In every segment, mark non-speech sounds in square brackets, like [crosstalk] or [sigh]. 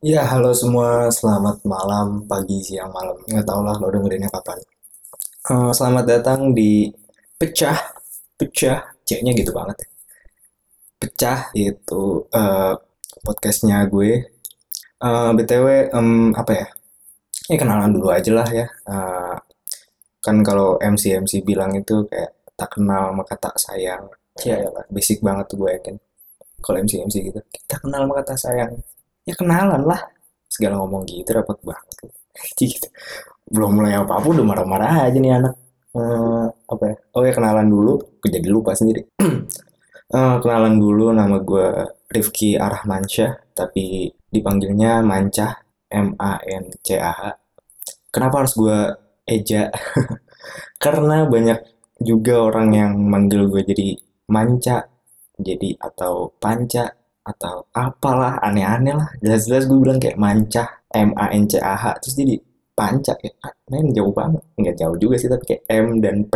Ya, halo semua. Selamat malam, pagi, siang, malam. Nggak tahu lah lo dengerinnya kapan. Eh, selamat datang di Pecah. Pecah. C-nya gitu banget ya. Pecah itu eh, podcastnya gue. Eh, BTW, em, apa ya? Ya kenalan dulu aja lah ya. Eh, kan kalau MC-MC bilang itu kayak tak kenal maka tak sayang. Ya, lah, basic banget tuh gue yakin. Kalau MC-MC gitu. Kita kenal maka tak sayang. Ya kenalan lah. Segala ngomong gitu rapat banget. [laughs] Gitu. belum mulai apa-apa udah marah-marah aja nih anak. Eh, apa ya? Oh ya kenalan dulu. Jadi lupa sendiri. [clears throat] Eh, kenalan dulu. Nama gue Rifki Arahmansyah tapi dipanggilnya Mancah M A N C A H. Kenapa harus gue eja? [laughs] Karena banyak juga orang yang manggil gue jadi Manca jadi atau Panca atau apalah aneh-aneh lah. Jelas-jelas gue bilang kayak Mancah M A N C A H. Terus jadi Panca ya? Ah, men jauh banget. Nggak jauh juga sih tapi kayak M dan P.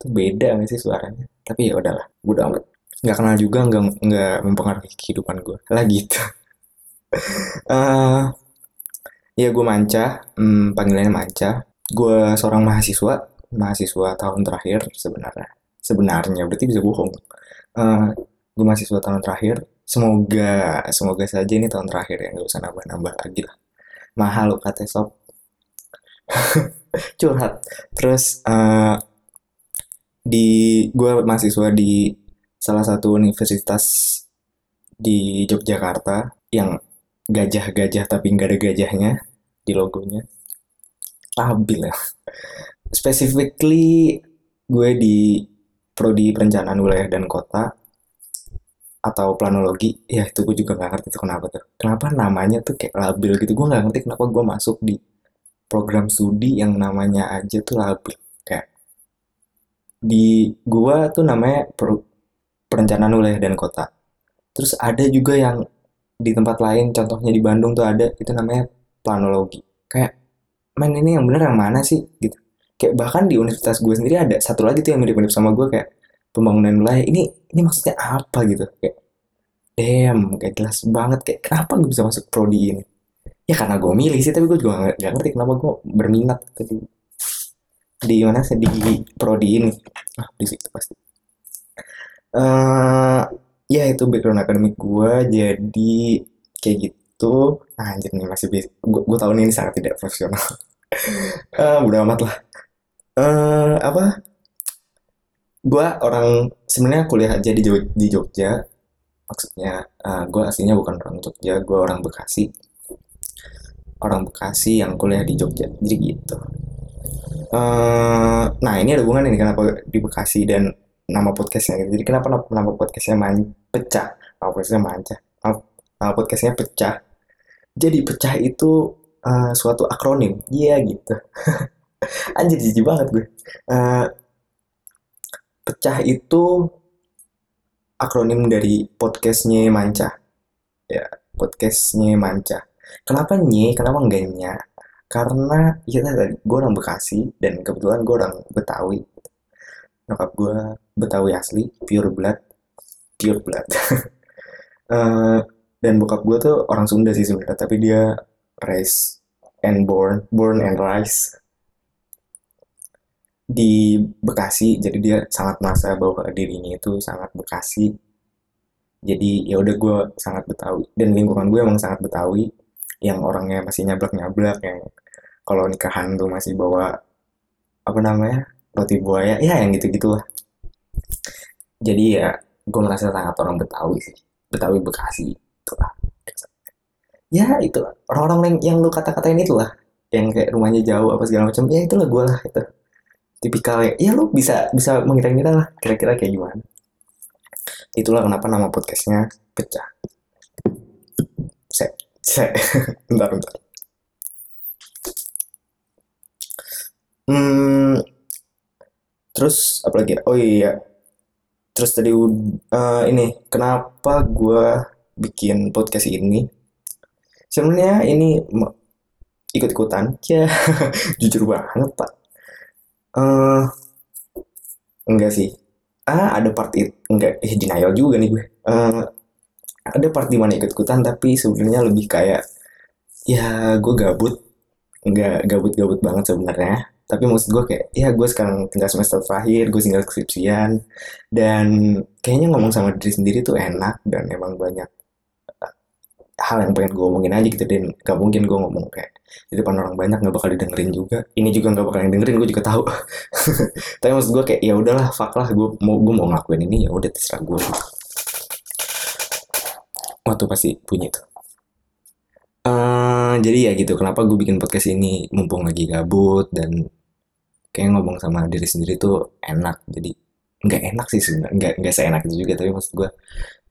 Itu beda nggak sih suaranya? Tapi ya udahlah udah amat. Nggak kenal juga nggak nggak mempengaruhi kehidupan gue lah gitu. [laughs] Eh, ya gue Manca hmm, panggilannya Manca gue seorang mahasiswa. Mahasiswa tahun terakhir sebenarnya. Sebenarnya berarti bisa bohong. Eh, gue mahasiswa tahun terakhir semoga semoga saja ini tahun terakhir ya nggak usah nambah-nambah lagi lah. Mahal lo kata sob. [laughs] Curhat. Terus eh, di gue mahasiswa di salah satu universitas di Yogyakarta yang gajah-gajah tapi nggak ada gajahnya di logonya. Labil ya. Specifically gue di prodi perencanaan wilayah dan kota atau planologi ya itu gue juga nggak ngerti tuh kenapa tuh. Kenapa namanya tuh kayak labil gitu? Gue nggak ngerti kenapa gue masuk di program studi yang namanya aja tuh labil. Kayak di gua tuh namanya per- perencanaan wilayah dan kota. Terus ada juga yang di tempat lain contohnya di Bandung tuh ada itu namanya planologi. Kayak men ini yang bener yang mana sih? Gitu. Kayak bahkan di universitas gue sendiri ada satu lagi tuh yang mirip-mirip sama gue kayak pembangunan wilayah ini ini maksudnya apa gitu? Kayak damn kayak jelas banget. Kayak kenapa gue bisa masuk prodi ini? Ya karena gue milih sih tapi gue juga nggak nggak ngerti kenapa gue berminat tadi di mana sih di prodi ini. Ah di situ pasti. Eh ya itu background akademik gue jadi kayak gitu. Ah, anjir nih masih gue, gue tahu nih ini sangat tidak profesional. [laughs] Eh udah amat lah. Eh apa gue orang sebenarnya kuliah aja di Jog- di Jogja maksudnya eh, gue aslinya bukan orang Jogja gue orang Bekasi orang Bekasi yang kuliah di Jogja jadi gitu eh nah ini ada hubungan ini kenapa di Bekasi dan nama podcastnya gitu. Jadi kenapa nama podcastnya man pecah? Nama podcastnya manca. Nama, podcastnya pecah. Jadi pecah itu eh, suatu akronim. Iya gitu. [laughs] Anjir jijik banget gue. Eh, pecah itu akronim dari podcastnya manca. Ya podcastnya manca. Kenapa nye? Kenapa enggak nya? Karena ya tadi gue orang Bekasi dan kebetulan gue orang Betawi nyokap gue Betawi asli pure blood pure blood [laughs] Eh, dan bokap gue tuh orang Sunda sih sebenarnya tapi dia raised and born born and rise di Bekasi jadi dia sangat merasa bahwa dirinya itu sangat Bekasi. Jadi ya udah gue sangat Betawi dan lingkungan gue emang sangat Betawi yang orangnya masih nyablak-nyablak yang kalau nikahan tuh masih bawa apa namanya roti buaya ya yang gitu gitulah jadi ya gue merasa sangat orang Betawi sih Betawi Bekasi itulah. Ya itulah. Orang-orang yang, yang lu kata-katain itulah yang kayak rumahnya jauh apa segala macam ya itulah gue lah itu tipikalnya ya lu bisa bisa mengira-ngira lah kira-kira kayak gimana. Itulah kenapa nama podcastnya pecah. Se se [laughs] bentar bentar. Hmm terus apa lagi ya? oh iya. Terus tadi eh, ini kenapa gue bikin podcast ini? Sebenarnya ini ikut-ikutan. [laughs] Ya jujur banget pak eh enggak sih. Ah ada part it enggak eh denial juga nih gue. Eh, ada part di mana ikut-ikutan tapi sebenarnya lebih kayak ya gue gabut. Nggak gabut-gabut banget sebenarnya. Tapi maksud gue kayak ya gue sekarang tinggal semester terakhir gue tinggal skripsian dan kayaknya ngomong sama diri sendiri tuh enak dan emang banyak hal yang pengen gue omongin aja gitu dan gak mungkin gue ngomong kayak di depan orang banyak nggak bakal didengerin juga. Ini juga nggak bakal dengerin gue juga tahu. [laughs] Tapi maksud gue kayak ya udahlah fuck lah gue mau gue mau ngelakuin ini ya udah terserah gue waktu pasti punya tuh. Eh, jadi ya gitu kenapa gue bikin podcast ini? Mumpung lagi gabut dan kayak ngomong sama diri sendiri tuh enak. Jadi nggak enak sih sebenarnya nggak nggak seenak itu juga tapi maksud gue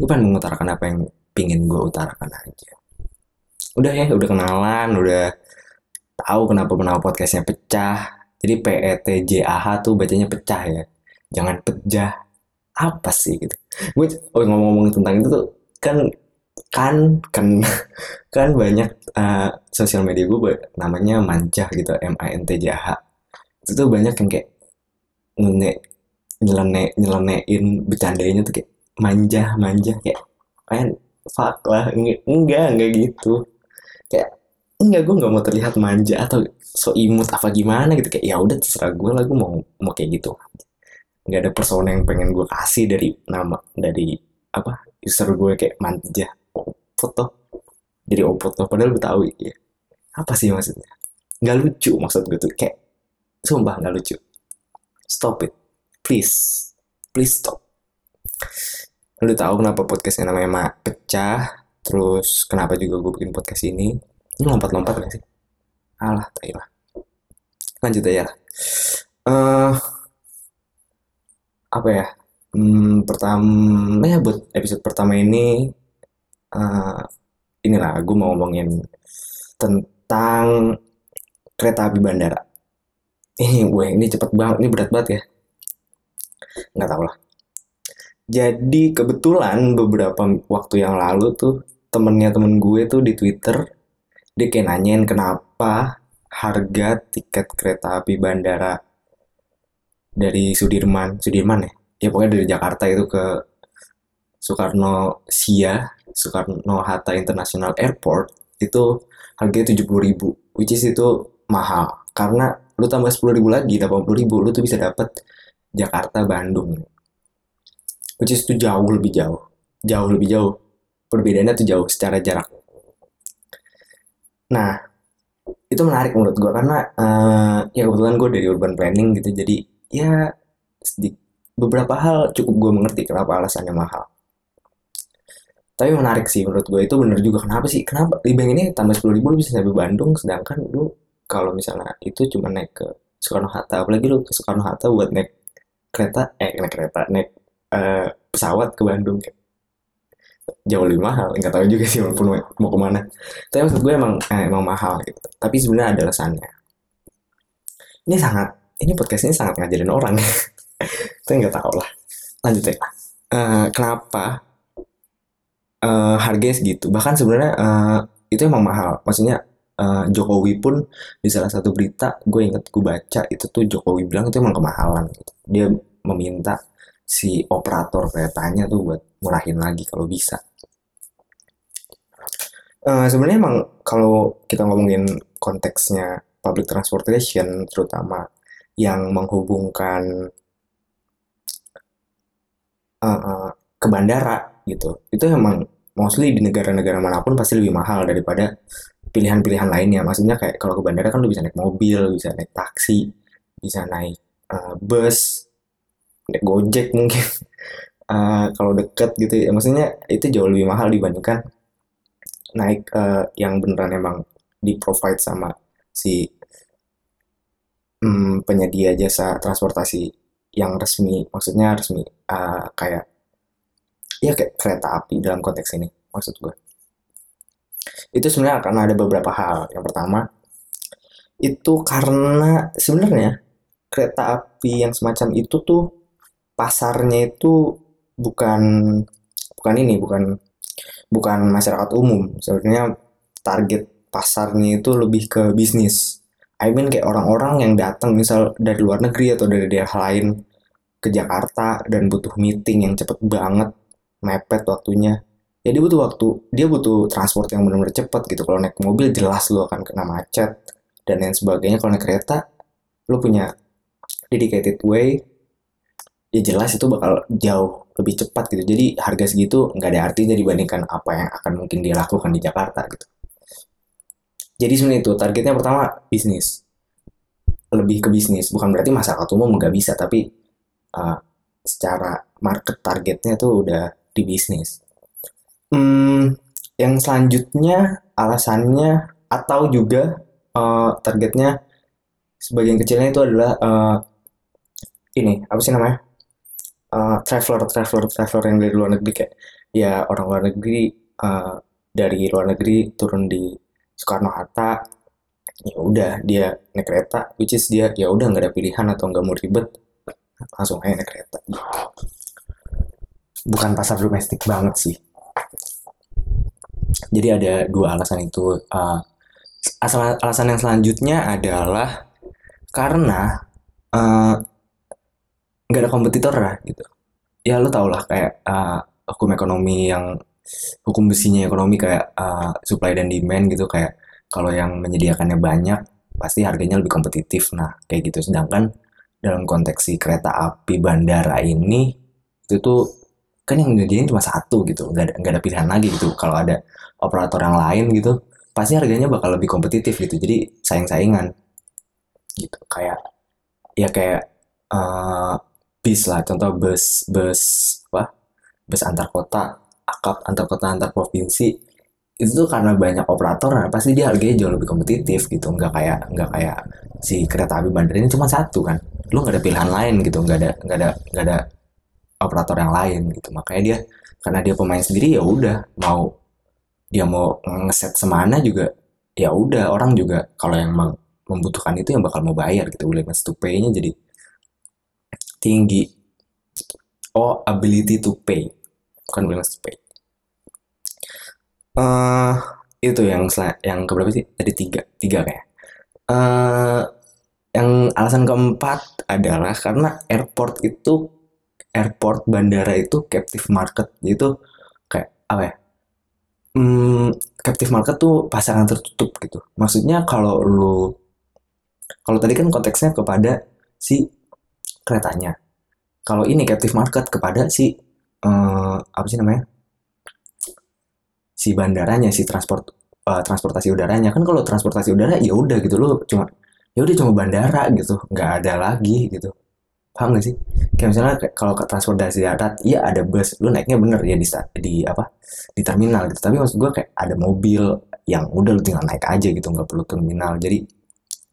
gue pengen mengutarakan apa yang pingin gue utarakan aja. Udah ya udah kenalan udah tahu kenapa nama podcastnya pecah. Jadi P E T J A H tuh bacanya pecah ya. Jangan pecah. Apa sih gitu? Gue oh ngomong-ngomong tentang itu tuh kan kan kan [laughs] kan banyak uh, sosial media gue namanya manja gitu M A N T J H. Itu tuh banyak yang kayak nyenek nyelenek nyelenein bercandanya tuh kayak manja manja kayak kan fuck lah enggak enggak gitu. Kayak enggak gue nggak mau terlihat manja atau so imut apa gimana gitu. Kayak ya udah terserah gue lah gue mau mau kayak gitu. Nggak ada persona yang pengen gue kasih dari nama dari apa user gue kayak manja foto jadi opot tuh padahal gue tahu ya apa sih maksudnya? Nggak lucu maksud gue tuh. Kayak sumpah nggak lucu. Stop it. Please. Please stop lu tahu kenapa podcastnya namanya Ma pecah terus kenapa juga gue bikin podcast ini? Ini lompat-lompat gak sih? Alah tai lah lanjut aja lah. Eh, apa ya? Hmm, pertama ya buat episode pertama ini eh, inilah gue mau ngomongin tentang kereta api bandara. Ini gue ini cepet banget ini berat banget ya. Nggak tahu lah jadi kebetulan beberapa waktu yang lalu tuh temennya temen gue tuh di Twitter dia kayak nanyain kenapa harga tiket kereta api bandara dari Sudirman Sudirman ya? Ya pokoknya dari Jakarta itu ke Soekarno Sia Soekarno Hatta International Airport itu harganya tujuh puluh ribu which is itu mahal. Karena lu tambah sepuluh ribu lagi delapan puluh ribu lu tuh bisa dapat Jakarta Bandung which is itu jauh lebih jauh. Jauh lebih jauh. Perbedaannya tuh jauh secara jarak. Nah itu menarik menurut gue karena eh, ya kebetulan gue dari urban planning gitu. Jadi ya sedi- beberapa hal cukup gue mengerti kenapa alasannya mahal. Tapi menarik sih menurut gue itu bener juga. Kenapa sih? Kenapa? Di bank ini tambah sepuluh ribu lu bisa sampai Bandung sedangkan lu kalau misalnya itu cuma naik ke Soekarno Hatta apalagi lu ke Soekarno Hatta buat naik kereta eh naik kereta naik eh, pesawat ke Bandung jauh lebih mahal nggak tahu juga sih walaupun mau ke mana. Tapi maksud gue emang eh, emang mahal gitu. Tapi sebenarnya ada alasannya. Ini sangat ini podcast ini sangat ngajarin orang. [laughs] Tapi nggak tahu lah. Lanjut ya. Eh, kenapa eh, harganya segitu? Bahkan sebenarnya eh, itu emang mahal. Maksudnya eh, Jokowi pun di salah satu berita gue inget gue baca itu tuh Jokowi bilang itu emang kemahalan gitu. Dia meminta si operator keretanya tuh buat murahin lagi kalau bisa. Eh, sebenarnya emang kalau kita ngomongin konteksnya public transportation terutama yang menghubungkan eh, eh, ke bandara gitu itu emang mostly di negara-negara mana pun pasti lebih mahal daripada pilihan-pilihan lainnya. Maksudnya kayak kalau ke bandara kan lu bisa naik mobil bisa naik taksi bisa naik eh, bus gojek mungkin. Eh, [laughs] kalau deket gitu ya. Maksudnya itu jauh lebih mahal dibandingkan naik eh, yang beneran emang di provide sama si mm, penyedia jasa transportasi yang resmi. Maksudnya resmi eh, kayak ya kayak kereta api dalam konteks ini maksud gue itu sebenarnya karena ada beberapa hal. Yang pertama itu karena sebenarnya kereta api yang semacam itu tuh pasarnya itu bukan bukan ini bukan bukan masyarakat umum. Sebenarnya target pasarnya itu lebih ke bisnis. I mean kayak orang-orang yang datang misal dari luar negeri atau dari daerah lain ke Jakarta dan butuh meeting yang cepet banget mepet waktunya. Ya dia butuh waktu dia butuh transport yang benar-benar cepat gitu. Kalau naik mobil jelas lu akan kena macet dan lain sebagainya. Kalau naik kereta lu punya dedicated way ya jelas itu bakal jauh lebih cepat gitu. Jadi harga segitu nggak ada artinya dibandingkan apa yang akan mungkin dia lakukan di Jakarta gitu. Jadi sebenarnya itu targetnya pertama bisnis. Lebih ke bisnis bukan berarti masyarakat umum nggak bisa tapi uh, secara market targetnya tuh udah di bisnis. Hmm, yang selanjutnya alasannya atau juga uh, targetnya sebagian kecilnya itu adalah uh, ini apa sih namanya uh, traveler traveler traveler yang dari luar negeri kayak ya orang luar negeri uh, dari luar negeri turun di Soekarno Hatta ya udah dia naik kereta which is dia ya udah nggak ada pilihan atau nggak mau ribet langsung aja naik kereta. Bukan pasar domestik banget sih. Jadi ada dua alasan itu uh, asal alasan yang selanjutnya adalah karena uh, nggak ada kompetitor lah gitu. Ya lo tau lah kayak uh, hukum ekonomi yang hukum besinya ekonomi kayak uh, supply dan demand gitu kayak kalau yang menyediakannya banyak pasti harganya lebih kompetitif. Nah kayak gitu. Sedangkan dalam konteks si kereta api bandara ini itu tuh kan yang menyediain cuma satu gitu. Nggak ada ada pilihan lagi gitu. Kalau ada operator yang lain gitu pasti harganya bakal lebih kompetitif gitu. Jadi saing-saingan gitu. Kayak ya kayak uh, bis lah. Contoh bus bus apa? Bus antar kota akap antar kota antar provinsi. Itu tuh karena banyak operator nah pasti dia harganya jauh lebih kompetitif gitu. Nggak kayak nggak kayak si kereta api bandar ini cuma satu kan. Lu nggak ada pilihan lain gitu. Nggak ada nggak ada nggak ada operator yang lain gitu. Makanya dia karena dia pemain sendiri ya udah. Mau dia mau ngeset semana juga ya udah. Orang juga kalau yang membutuhkan itu yang bakal mau bayar gitu. Willingness to pay-nya jadi tinggi. Oh, ability to pay. Bukan willingness to pay. Uh, itu yang yang keberapa sih? Tadi tiga, tiga kayak. Uh, yang alasan keempat adalah karena airport itu airport bandara itu captive market itu kayak apa ya hmm, captive market tuh pasaran tertutup gitu maksudnya kalau lu kalau tadi kan konteksnya kepada si keretanya. Kalau ini captive market kepada si uh, apa sih namanya? Si bandaranya, si transport uh, transportasi udaranya. Kan kalau transportasi udara ya udah gitu loh, cuma ya udah cuma bandara gitu, nggak ada lagi gitu. Paham gak sih? Kayak misalnya kalau ke transportasi darat, iya ada bus, lu naiknya bener ya di di apa? di terminal gitu. Tapi maksud gue kayak ada mobil yang udah lu tinggal naik aja gitu, nggak perlu terminal. Jadi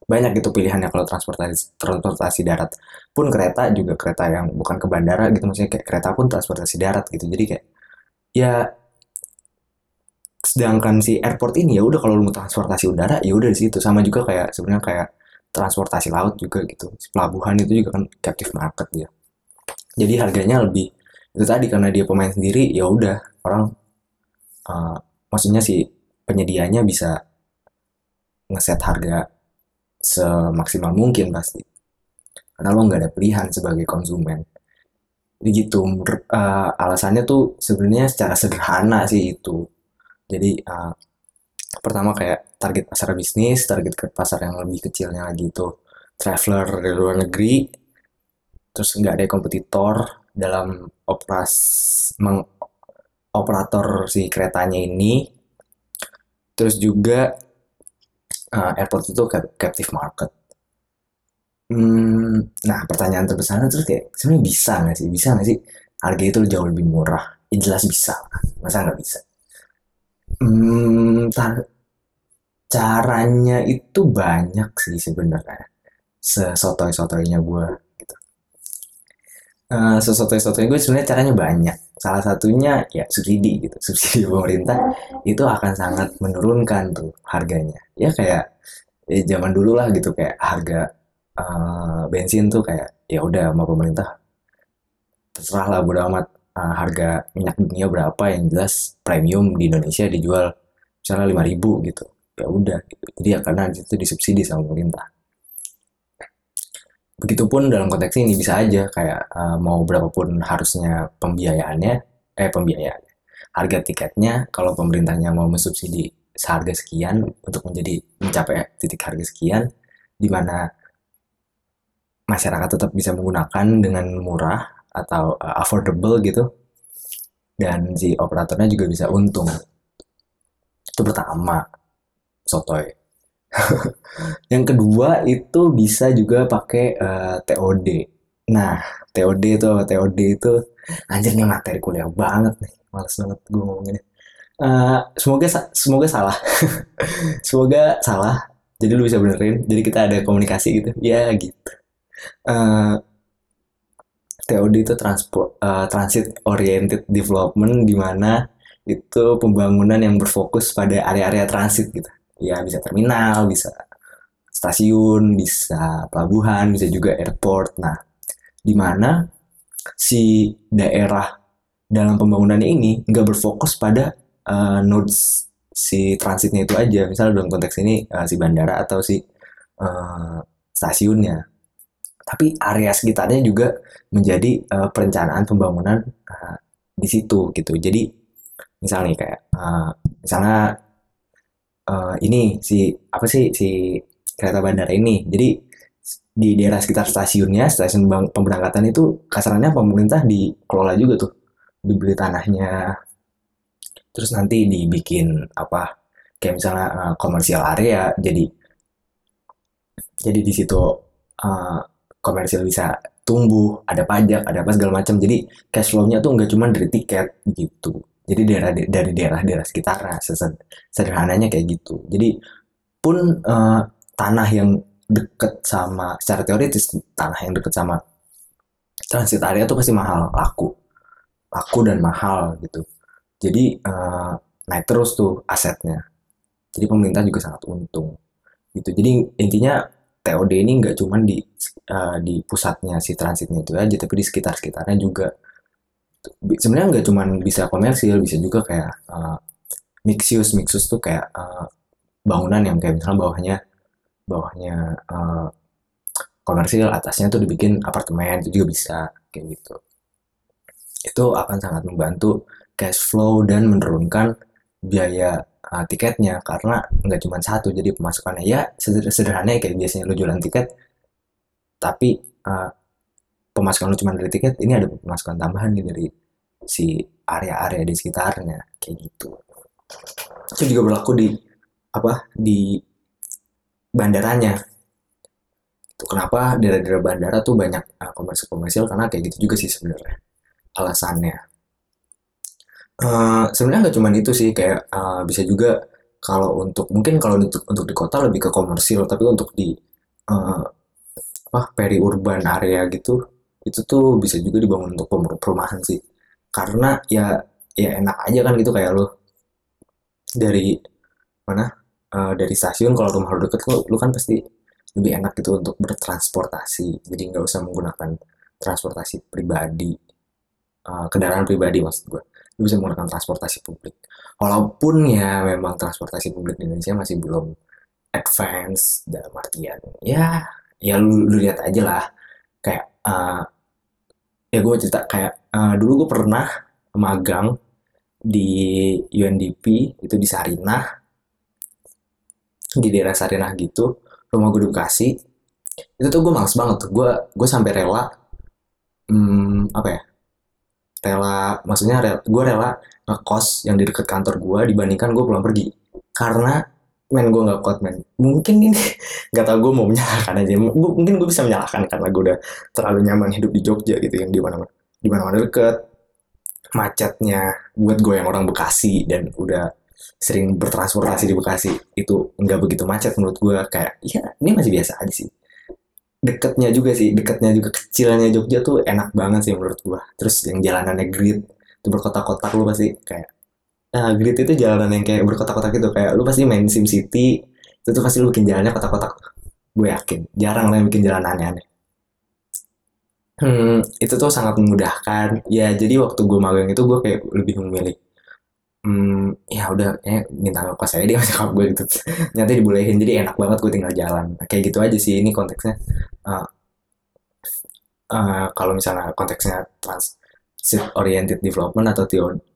banyak gitu pilihannya kalau transportasi transportasi darat pun kereta juga kereta yang bukan ke bandara gitu maksudnya kayak kereta pun transportasi darat gitu. Jadi kayak ya sedangkan si airport ini ya udah kalau lu mau transportasi udara ya udah di situ. Sama juga kayak sebenarnya kayak transportasi laut juga gitu. Pelabuhan itu juga kan captive market ya jadi harganya lebih itu tadi karena dia pemain sendiri ya udah orang uh, maksudnya si penyedianya bisa ngeset harga semaksimal mungkin pasti karena lo nggak ada pilihan sebagai konsumen. Begitu uh, alasannya tuh sebenarnya secara sederhana sih itu. Jadi uh, pertama kayak target pasar bisnis target ke pasar yang lebih kecilnya lagi itu traveler dari luar negeri terus nggak ada kompetitor dalam operas meng, operator si keretanya ini. Terus juga uh, airport itu captive market. Hmm, nah pertanyaan terbesar itu kayak sebenarnya bisa nggak sih? Bisa nggak sih harga itu jauh lebih murah? Ya, jelas bisa, masa nggak bisa? Hmm, caranya itu banyak sih sebenarnya. Sesotoy-sotoynya gue gitu. Uh, sesotoy-sotoynya gue sebenarnya caranya banyak. Salah satunya ya subsidi gitu. Subsidi pemerintah itu akan sangat menurunkan tuh harganya ya kayak ya zaman dulu lah gitu kayak harga uh, bensin tuh kayak ya udah sama pemerintah. Terserah lah bodo amat. Uh, harga minyak dunia berapa yang jelas premium di Indonesia dijual? Misalnya lima ribu gitu. Ya udah gitu. jadi ya karena itu disubsidi sama pemerintah. Begitupun dalam konteks ini bisa aja kayak uh, mau berapapun harusnya pembiayaannya eh pembiayaan harga tiketnya kalau pemerintahnya mau mensubsidi seharga sekian untuk menjadi mencapai titik harga sekian di mana masyarakat tetap bisa menggunakan dengan murah atau uh, affordable gitu. Dan si operatornya juga bisa untung. Itu pertama sotoy. [laughs] Yang kedua itu bisa juga pakai uh, TOD nah TOD itu TOD itu anjir nih materi kuliah banget nih. Males banget gue ngomongin uh, semoga semoga salah. [laughs] Semoga salah. Jadi lu bisa benerin. Jadi kita ada komunikasi gitu. Ya gitu uh, TOD itu transport uh, transit oriented development di mana itu pembangunan yang berfokus pada area-area transit gitu. Ya bisa terminal bisa stasiun bisa pelabuhan bisa juga airport. Nah di mana si daerah dalam pembangunan ini nggak berfokus pada uh, nodes si transitnya itu aja. Misalnya dalam konteks ini uh, si bandara atau si uh, stasiunnya tapi area sekitarnya juga menjadi uh, perencanaan pembangunan uh, di situ gitu. Jadi misalnya kayak uh, misalnya uh, ini si apa sih si kereta bandara ini. Jadi di daerah sekitar stasiunnya, stasiun pemberangkatan itu kasarannya pemerintah dikelola juga tuh, dibeli tanahnya. Terus nanti dibikin apa? Kayak misalnya uh, komersial area, jadi jadi di situ uh, komersial bisa tumbuh, ada pajak, ada apa segala macam. Jadi cash flow-nya tuh nggak cuma dari tiket gitu. Jadi daerah dari daerah-daerah sekitar sederhananya kayak gitu. Jadi pun uh, tanah yang deket sama secara teoritis tanah yang deket sama transit area tuh pasti mahal, laku, laku dan mahal gitu. Jadi uh, naik terus tuh asetnya. Jadi pemerintah juga sangat untung gitu. Jadi intinya TOD ini nggak cuma di uh, di pusatnya si transitnya itu aja, tapi di sekitar-sekitarnya juga. Sebenarnya nggak cuma bisa komersil, bisa juga kayak uh, mixus, mixus tuh kayak uh, bangunan yang kayak misalnya bawahnya bawahnya uh, komersil, atasnya tuh dibikin apartemen itu juga bisa kayak gitu. Itu akan sangat membantu cash flow dan menurunkan biaya uh, tiketnya karena nggak cuma satu jadi pemasukannya. Ya sederhana kayak biasanya lu jualan tiket tapi uh, pemasukan lu cuma dari tiket ini ada pemasukan tambahan nih dari si area-area di sekitarnya kayak gitu. Itu juga berlaku di apa di bandaranya. Itu kenapa daerah-daerah bandara tuh banyak uh, komersial komersial karena kayak gitu juga sih sebenarnya alasannya Uh, sebenarnya nggak cuma itu sih kayak uh, bisa juga kalau untuk mungkin kalau untuk untuk di kota lebih ke komersil tapi untuk di uh, apa urban area gitu itu tuh bisa juga dibangun untuk perumahan sih. Karena ya ya enak aja kan gitu kayak lo dari mana? Uh, dari stasiun kalau rumah lo deket lo lu kan pasti lebih enak gitu untuk bertransportasi. Jadi nggak usah menggunakan transportasi pribadi uh, kendaraan pribadi maksud gue lu bisa menggunakan transportasi publik. Walaupun ya memang transportasi publik di Indonesia masih belum advance dalam artian ya ya lu, lu lihat aja lah. Kayak uh, ya gue cerita kayak uh, dulu gue pernah magang di UNDP itu di Sarinah. Di daerah Sarinah gitu rumah gue di itu tuh gue males banget tuh. Gue gue sampai rela hmm, apa ya rela maksudnya rela, gue rela ngekos yang di dekat kantor gue dibandingkan gue pulang pergi. Karena men gue nggak kuat men. Mungkin ini [laughs] nggak tau gue mau menyalahkan aja. Mungkin gue bisa menyalahkan karena gue udah terlalu nyaman hidup di Jogja gitu yang di mana di mana mana deket. Macetnya buat gue yang orang Bekasi dan udah sering bertransportasi di Bekasi itu nggak begitu macet menurut gue kayak ya ini masih biasa aja sih deketnya juga sih deketnya juga kecilnya Jogja tuh enak banget sih menurut gua. Terus yang jalanannya grid itu berkotak-kotak lu pasti kayak nah grid itu jalanan yang kayak berkotak-kotak gitu. Kayak lu pasti main sim city itu tuh pasti lu bikin jalannya kotak-kotak. Gue yakin jarang lah yang bikin jalan aneh-aneh. Hmm, itu tuh sangat memudahkan. Ya jadi waktu gue magang itu gue kayak lebih memilih hmm, ya udah kayak minta ngekos saya dia masih gue gitu. [laughs] Nyata dibolehin jadi enak banget gue tinggal jalan. Kayak gitu aja sih ini konteksnya uh, uh, kalau misalnya konteksnya trans set oriented development atau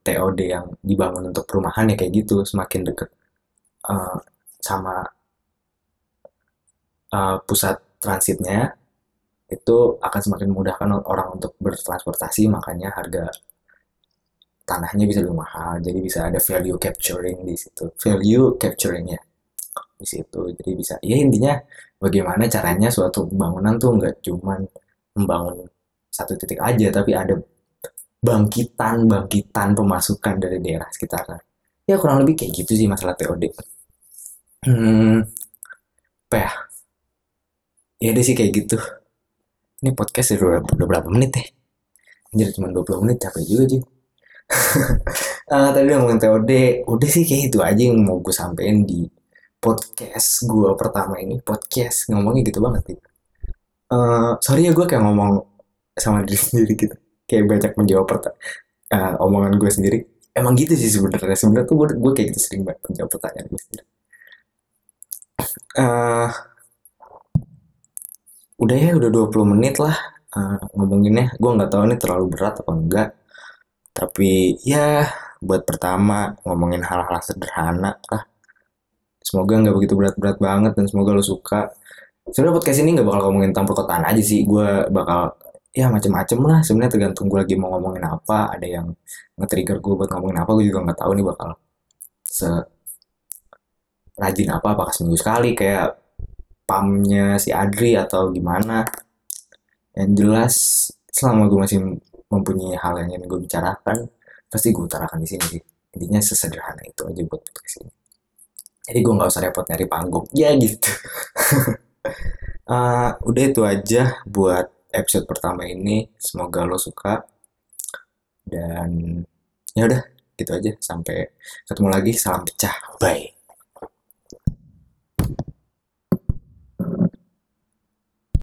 TOD yang dibangun untuk perumahan ya kayak gitu semakin deket uh, sama uh, pusat transitnya itu akan semakin memudahkan orang untuk bertransportasi makanya harga tanahnya bisa lebih mahal jadi bisa ada value capturing di situ. Value capturingnya di situ jadi bisa ya intinya bagaimana caranya suatu bangunan tuh nggak cuman membangun satu titik aja tapi ada bangkitan bangkitan pemasukan dari daerah sekitarnya. Ya kurang lebih kayak gitu sih masalah TOD hmm, apa ya? Ya deh sih kayak gitu. Ini podcast udah, udah berapa menit ya? Jadi cuma 20 menit capek juga sih. Uh, [laughs] tadi udah ngomongin TOD udah sih kayak itu aja yang mau gue sampein di podcast gue pertama ini podcast ngomongnya gitu banget gitu uh, sorry ya gue kayak ngomong sama diri [laughs] sendiri gitu. Kayak banyak menjawab pertanyaan uh, omongan gue sendiri. Emang gitu sih sebenarnya. Sebenarnya tuh gue, gue kayak gitu sering banget menjawab pertanyaan gue sendiri. Uh, udah ya udah 20 menit lah uh, ngomonginnya. Gue nggak tahu ini terlalu berat apa enggak. Tapi ya buat pertama ngomongin hal-hal sederhana lah semoga nggak begitu berat-berat banget dan semoga lo suka. Sebenarnya podcast ini nggak bakal ngomongin tentang perkotaan aja sih. Gue bakal ya macem-macem lah. Sebenarnya tergantung gue lagi mau ngomongin apa. Ada yang nge-trigger gue buat ngomongin apa gue juga nggak tahu nih bakal se rajin apa apakah seminggu sekali kayak pamnya si Adri atau gimana. Yang jelas selama gue masih mempunyai hal yang ingin gue bicarakan pasti gue utarakan di sini sih. Intinya sesederhana itu aja buat podcast ini jadi gue nggak usah repot nyari panggung. Ya gitu. Uh, [laughs] udah itu aja buat episode pertama ini. Semoga lo suka. Dan ya udah gitu aja. Sampai ketemu lagi. Salam pecah. Bye